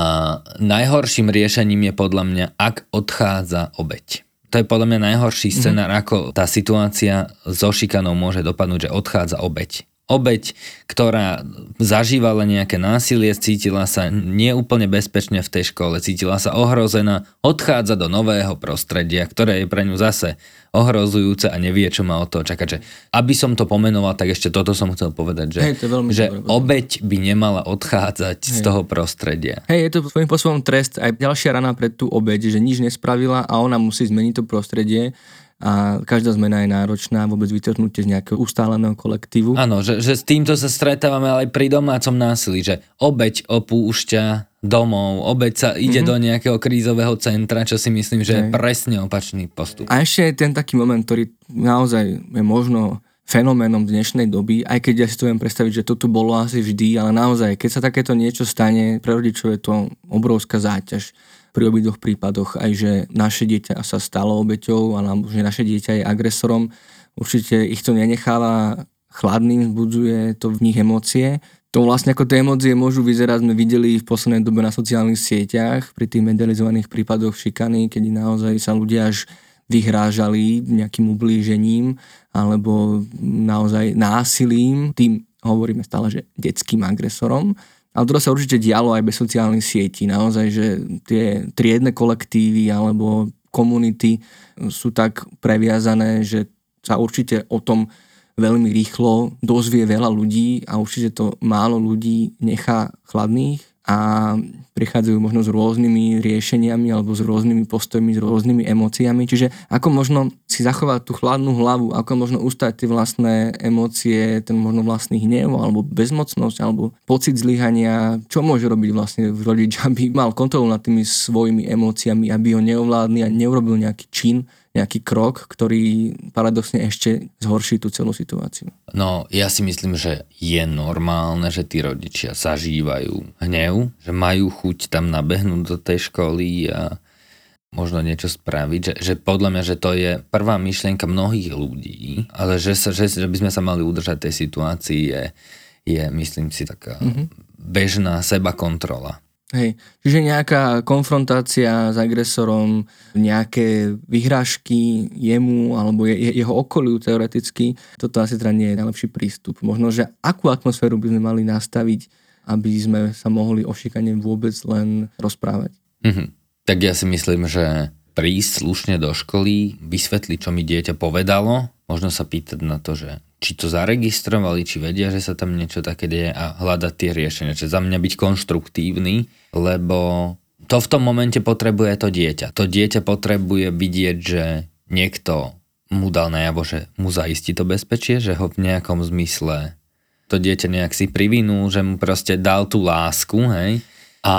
najhorším riešením je podľa mňa, ak odchádza obeť. To je podľa mňa najhorší mhm. scenár, mm. ako tá situácia so šikanou môže dopadnúť, že odchádza obeť obeď, ktorá zažívala nejaké násilie, cítila sa neúplne bezpečne v tej škole, cítila sa ohrozená, odchádza do nového prostredia, ktoré je pre ňu zase ohrozujúce a nevie, čo má od toho čakať. Že aby som to pomenoval, tak ešte toto som chcel povedať, že, Hej, to že obeď by nemala odchádzať Hej. z toho prostredia. Hej, je to svojím spôsobom trest, aj ďalšia rana pre tú obeď, že nič nespravila a ona musí zmeniť to prostredie a každá zmena je náročná, vôbec vytrhnutie z nejakého ustáleného kolektívu. Áno, že, že s týmto sa stretávame aj pri domácom násilí, že obeď opúšťa domov, obeď sa ide mm-hmm. do nejakého krízového centra, čo si myslím, že je presne opačný postup. A ešte je ten taký moment, ktorý naozaj je možno fenoménom dnešnej doby, aj keď ja si to viem predstaviť, že to tu bolo asi vždy, ale naozaj, keď sa takéto niečo stane, pre rodičov je to obrovská záťaž pri obidvoch prípadoch aj, že naše dieťa sa stalo obeťou, alebo že naše dieťa je agresorom. Určite ich to nenecháva chladným, vzbudzuje to v nich emócie. To vlastne ako tie emócie môžu vyzerať, sme videli v poslednej dobe na sociálnych sieťach pri tých medializovaných prípadoch šikany, kedy naozaj sa ľudia až vyhrážali nejakým ublížením alebo naozaj násilím, tým hovoríme stále, že detským agresorom. Ale to sa určite dialo aj bez sociálnych sietí. Naozaj, že tie triedne kolektívy alebo komunity sú tak previazané, že sa určite o tom veľmi rýchlo dozvie veľa ľudí a určite to málo ľudí nechá chladných a prichádzajú možno s rôznymi riešeniami alebo s rôznymi postojmi, s rôznymi emóciami. Čiže ako možno si zachovať tú chladnú hlavu, ako možno ustať tie vlastné emócie, ten možno vlastný hnev alebo bezmocnosť alebo pocit zlyhania, čo môže robiť vlastne rodič, aby mal kontrolu nad tými svojimi emóciami, aby ho neovládli a neurobil nejaký čin, nejaký krok, ktorý paradoxne ešte zhorší tú celú situáciu. No, ja si myslím, že je normálne, že tí rodičia zažívajú hnev, že majú chuť tam nabehnúť do tej školy a možno niečo spraviť, že, že podľa mňa, že to je prvá myšlienka mnohých ľudí, ale že, sa, že, že by sme sa mali udržať tej situácii je, je myslím si, taká mm-hmm. bežná seba kontrola. Hej, čiže nejaká konfrontácia s agresorom, nejaké vyhrážky jemu alebo je, jeho okoliu teoreticky, toto asi teda nie je najlepší prístup. Možno, že akú atmosféru by sme mali nastaviť, aby sme sa mohli o šikane vôbec len rozprávať. Mm-hmm. Tak ja si myslím, že prísť slušne do školy, vysvetliť, čo mi dieťa povedalo, možno sa pýtať na to, že či to zaregistrovali, či vedia, že sa tam niečo také deje a hľadať tie riešenia. Čiže za mňa byť konštruktívny, lebo to v tom momente potrebuje to dieťa. To dieťa potrebuje vidieť, že niekto mu dal najavo, že mu zaistí to bezpečie, že ho v nejakom zmysle to dieťa nejak si privinul, že mu proste dal tú lásku, hej. A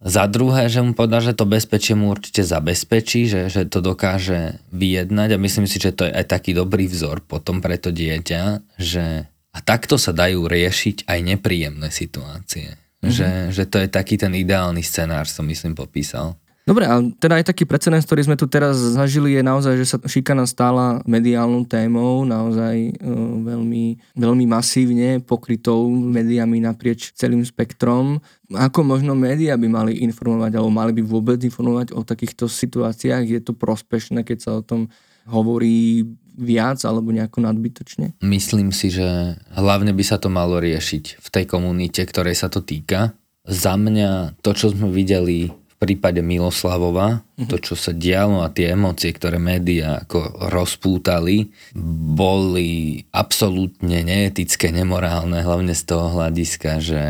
za druhé, že mu povedal, že to bezpečie mu určite zabezpečí, že, že to dokáže vyjednať a myslím si, že to je aj taký dobrý vzor potom pre to dieťa, že a takto sa dajú riešiť aj nepríjemné situácie. Mm-hmm. Že, že to je taký ten ideálny scenár, som myslím popísal. Dobre, a teda aj taký precedens, ktorý sme tu teraz zažili, je naozaj, že sa šikana stála mediálnou témou, naozaj e, veľmi, veľmi masívne pokrytou médiami naprieč celým spektrom. Ako možno médiá by mali informovať, alebo mali by vôbec informovať o takýchto situáciách? Je to prospešné, keď sa o tom hovorí viac alebo nejako nadbytočne? Myslím si, že hlavne by sa to malo riešiť v tej komunite, ktorej sa to týka. Za mňa to, čo sme videli prípade Miloslavova, mm-hmm. to, čo sa dialo a tie emócie, ktoré médiá ako rozpútali, boli absolútne neetické, nemorálne, hlavne z toho hľadiska, že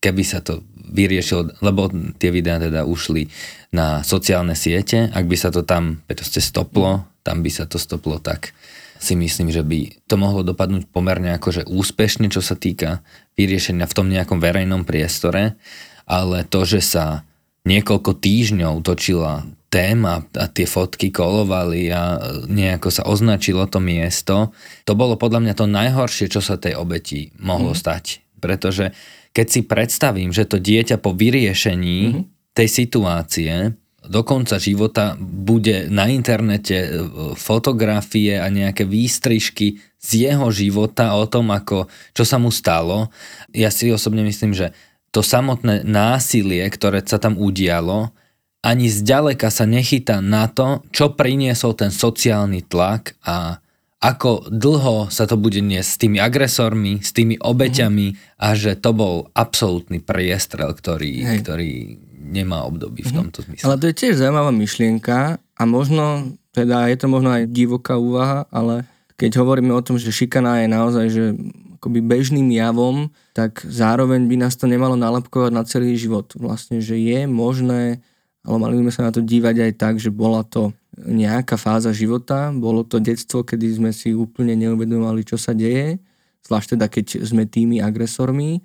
keby sa to vyriešilo, lebo tie videá teda ušli na sociálne siete, ak by sa to tam proste stoplo, tam by sa to stoplo tak si myslím, že by to mohlo dopadnúť pomerne akože úspešne, čo sa týka vyriešenia v tom nejakom verejnom priestore, ale to, že sa niekoľko týždňov točila téma a tie fotky kolovali a nejako sa označilo to miesto. To bolo podľa mňa to najhoršie, čo sa tej obeti mohlo mm. stať. Pretože keď si predstavím, že to dieťa po vyriešení mm. tej situácie do konca života bude na internete e, fotografie a nejaké výstrižky z jeho života o tom, ako, čo sa mu stalo. Ja si osobne myslím, že to samotné násilie, ktoré sa tam udialo, ani zďaleka sa nechytá na to, čo priniesol ten sociálny tlak a ako dlho sa to bude niesť s tými agresormi, s tými obeťami mm-hmm. a že to bol absolútny priestrel, ktorý, ktorý nemá období mm-hmm. v mhm. tomto zmysle. Ale to je tiež zaujímavá myšlienka a možno, teda je to možno aj divoká úvaha, ale keď hovoríme o tom, že šikana je naozaj že akoby bežným javom, tak zároveň by nás to nemalo nalepkovať na celý život. Vlastne, že je možné, ale mali by sme sa na to dívať aj tak, že bola to nejaká fáza života, bolo to detstvo, kedy sme si úplne neuvedomovali, čo sa deje, zvlášť teda keď sme tými agresormi.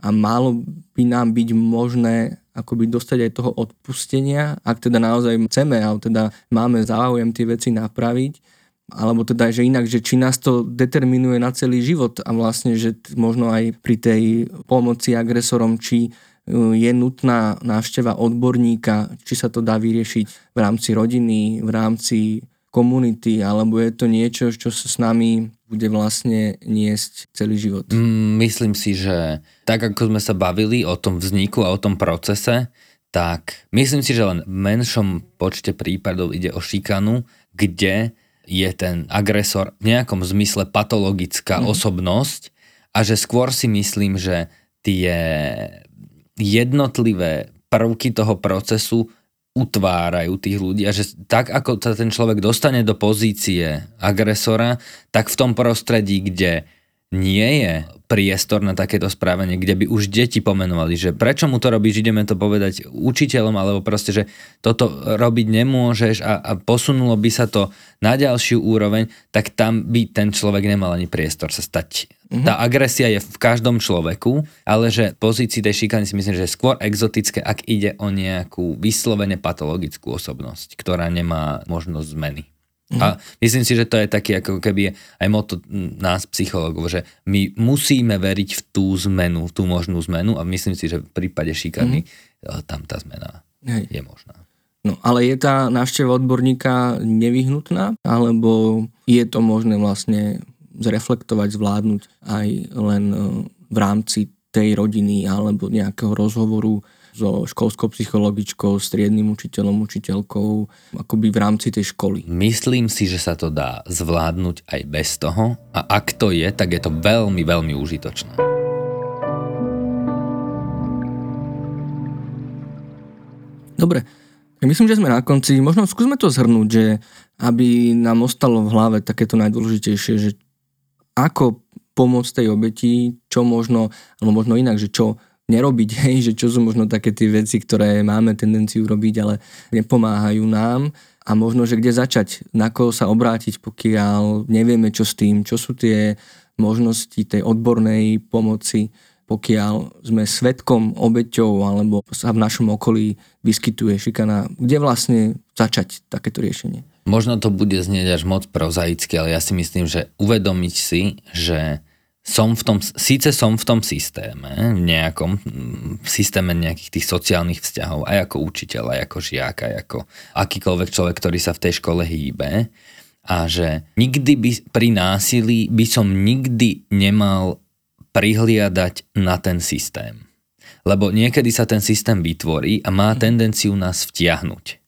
A malo by nám byť možné akoby dostať aj toho odpustenia, ak teda naozaj chceme, alebo teda máme záujem tie veci napraviť, alebo teda, že inak, že či nás to determinuje na celý život a vlastne, že možno aj pri tej pomoci agresorom, či e, je nutná návšteva odborníka, či sa to dá vyriešiť v rámci rodiny, v rámci komunity, alebo je to niečo, čo sa s nami bude vlastne niesť celý život? Mm, myslím si, že tak ako sme sa bavili o tom vzniku a o tom procese, tak myslím si, že len v menšom počte prípadov ide o šikanu, kde je ten agresor v nejakom zmysle patologická mm. osobnosť a že skôr si myslím, že tie jednotlivé prvky toho procesu utvárajú tých ľudí a že tak ako sa ten človek dostane do pozície agresora, tak v tom prostredí, kde nie je priestor na takéto správanie, kde by už deti pomenovali, že prečo mu to robíš, ideme to povedať učiteľom, alebo proste, že toto robiť nemôžeš a, a posunulo by sa to na ďalšiu úroveň, tak tam by ten človek nemal ani priestor sa stať. Mm-hmm. Tá agresia je v každom človeku, ale že pozícii tej šikany si myslím, že je skôr exotické, ak ide o nejakú vyslovene patologickú osobnosť, ktorá nemá možnosť zmeny. Mm. A myslím si, že to je taký ako keby aj moto nás psychologov, že my musíme veriť v tú zmenu, tú možnú zmenu a myslím si, že v prípade šikany mm. tam tá zmena Hej. je možná. No, ale je tá návšteva odborníka nevyhnutná, alebo je to možné vlastne zreflektovať, zvládnuť aj len e, v rámci tej rodiny alebo nejakého rozhovoru so školskou psychologičkou, striednym učiteľom, učiteľkou, akoby v rámci tej školy. Myslím si, že sa to dá zvládnuť aj bez toho a ak to je, tak je to veľmi, veľmi užitočné. Dobre, myslím, že sme na konci. Možno skúsme to zhrnúť, že aby nám ostalo v hlave takéto najdôležitejšie, že ako pomôcť tej obeti, čo možno, alebo možno inak, že čo nerobiť, hej, že čo sú možno také tie veci, ktoré máme tendenciu robiť, ale nepomáhajú nám a možno, že kde začať, na koho sa obrátiť, pokiaľ nevieme, čo s tým, čo sú tie možnosti tej odbornej pomoci, pokiaľ sme svetkom, obeťou alebo sa v našom okolí vyskytuje šikana, kde vlastne začať takéto riešenie? Možno to bude znieť až moc prozaicky, ale ja si myslím, že uvedomiť si, že som v tom, síce som v tom systéme, v nejakom v systéme nejakých tých sociálnych vzťahov, aj ako učiteľ, aj ako žiak, aj ako akýkoľvek človek, ktorý sa v tej škole hýbe a že nikdy by, pri násilí by som nikdy nemal prihliadať na ten systém. Lebo niekedy sa ten systém vytvorí a má tendenciu nás vtiahnuť.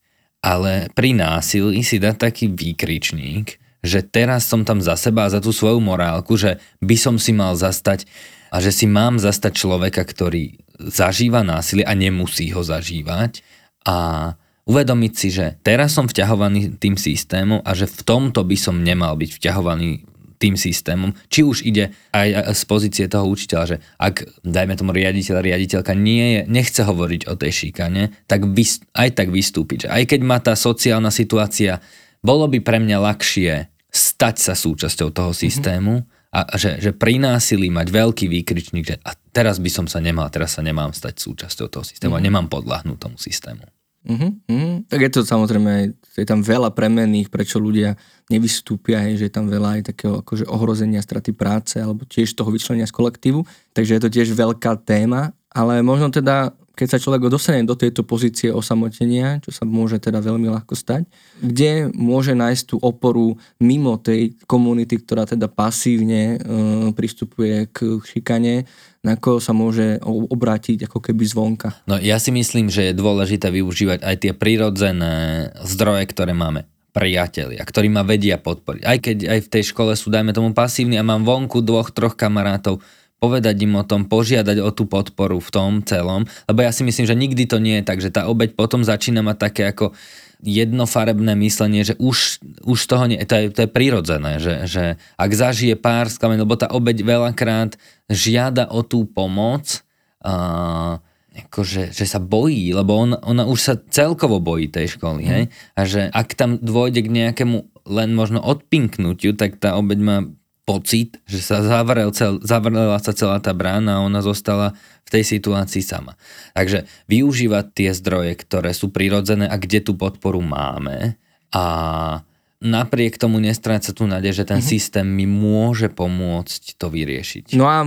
Ale pri násilí si dá taký výkričník, že teraz som tam za seba a za tú svoju morálku, že by som si mal zastať a že si mám zastať človeka, ktorý zažíva násilie a nemusí ho zažívať a uvedomiť si, že teraz som vťahovaný tým systémom a že v tomto by som nemal byť vťahovaný tým systémom, či už ide aj z pozície toho učiteľa, že ak, dajme tomu riaditeľ, riaditeľka nie je, nechce hovoriť o tej šikane, tak vys, aj tak vystúpiť. Že aj keď má tá sociálna situácia, bolo by pre mňa ľahšie stať sa súčasťou toho systému a že, že pri násilí mať veľký výkričník, že a teraz by som sa nemal, teraz sa nemám stať súčasťou toho systému mm-hmm. a nemám podľahnúť tomu systému. Mm-hmm. Tak je to samozrejme, je tam veľa premenných, prečo ľudia nevystúpia, je, že je tam veľa aj takého akože ohrozenia straty práce alebo tiež toho vyčlenia z kolektívu, takže je to tiež veľká téma, ale možno teda keď sa človek dostane do tejto pozície osamotenia, čo sa môže teda veľmi ľahko stať, kde môže nájsť tú oporu mimo tej komunity, ktorá teda pasívne e, pristupuje k šikane, na koho sa môže obrátiť ako keby zvonka. No ja si myslím, že je dôležité využívať aj tie prírodzené zdroje, ktoré máme priatelia, ktorí ma vedia podporiť. Aj keď aj v tej škole sú, dajme tomu, pasívni a mám vonku dvoch, troch kamarátov, povedať im o tom, požiadať o tú podporu v tom celom, lebo ja si myslím, že nikdy to nie je tak, že tá obeď potom začína mať také ako jednofarebné myslenie, že už, už toho nie, to je, to je prirodzené, že, že ak zažije pár skamen, lebo tá obeď veľakrát žiada o tú pomoc, a, akože, že sa bojí, lebo on, ona už sa celkovo bojí tej školy, hej? A že ak tam dôjde k nejakému len možno odpinknutiu, tak tá obeď má pocit, že sa zavrel cel, zavrela sa celá tá brána a ona zostala v tej situácii sama. Takže využívať tie zdroje, ktoré sú prirodzené a kde tú podporu máme a napriek tomu nestráca tú nádej, že ten mm-hmm. systém mi môže pomôcť to vyriešiť. No a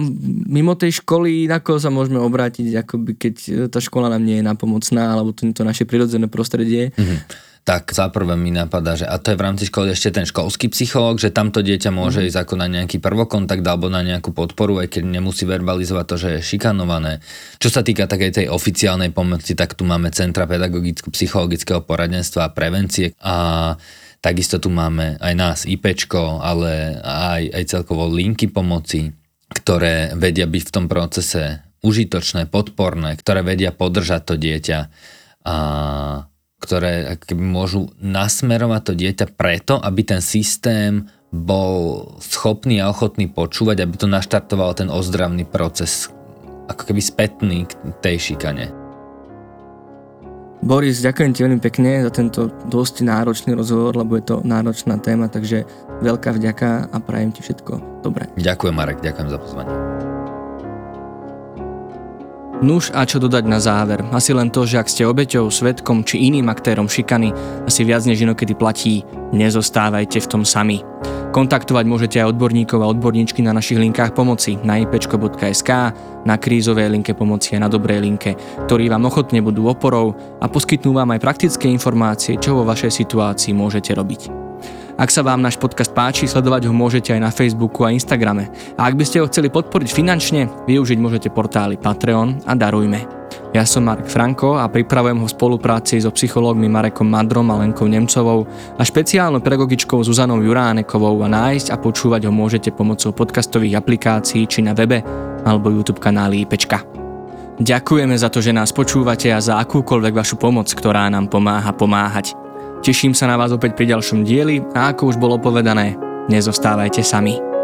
mimo tej školy, na koho sa môžeme obrátiť, akoby keď tá škola nám nie je napomocná, alebo to, to naše prirodzené prostredie. Mm-hmm tak za prvé mi napadá, že a to je v rámci školy ešte ten školský psychológ, že tamto dieťa môže mm. ísť ako na nejaký prvokontakt alebo na nejakú podporu, aj keď nemusí verbalizovať to, že je šikanované. Čo sa týka takej tej oficiálnej pomoci, tak tu máme Centra pedagogicko-psychologického poradenstva a prevencie a takisto tu máme aj nás IPčko, ale aj, aj celkovo linky pomoci, ktoré vedia byť v tom procese užitočné, podporné, ktoré vedia podržať to dieťa a ktoré keby môžu nasmerovať to dieťa preto, aby ten systém bol schopný a ochotný počúvať, aby to naštartoval ten ozdravný proces, ako keby spätný k tej šikane. Boris, ďakujem ti veľmi pekne za tento dosť náročný rozhovor, lebo je to náročná téma, takže veľká vďaka a prajem ti všetko dobré. Ďakujem Marek, ďakujem za pozvanie. Nuž a čo dodať na záver? Asi len to, že ak ste obeťou, svetkom či iným aktérom šikany, asi viac než inokedy platí, nezostávajte v tom sami. Kontaktovať môžete aj odborníkov a odborníčky na našich linkách pomoci na ipečko.sk, na krízovej linke pomoci a na dobrej linke, ktorí vám ochotne budú oporou a poskytnú vám aj praktické informácie, čo vo vašej situácii môžete robiť. Ak sa vám náš podcast páči, sledovať ho môžete aj na Facebooku a Instagrame. A ak by ste ho chceli podporiť finančne, využiť môžete portály Patreon a Darujme. Ja som Marek Franko a pripravujem ho v spolupráci so psychológmi Marekom Madrom a Lenkou Nemcovou a špeciálnou pedagogičkou Zuzanou Juránekovou a nájsť a počúvať ho môžete pomocou podcastových aplikácií či na webe alebo YouTube kanáli IPčka. Ďakujeme za to, že nás počúvate a za akúkoľvek vašu pomoc, ktorá nám pomáha pomáhať. Teším sa na vás opäť pri ďalšom dieli a ako už bolo povedané, nezostávajte sami.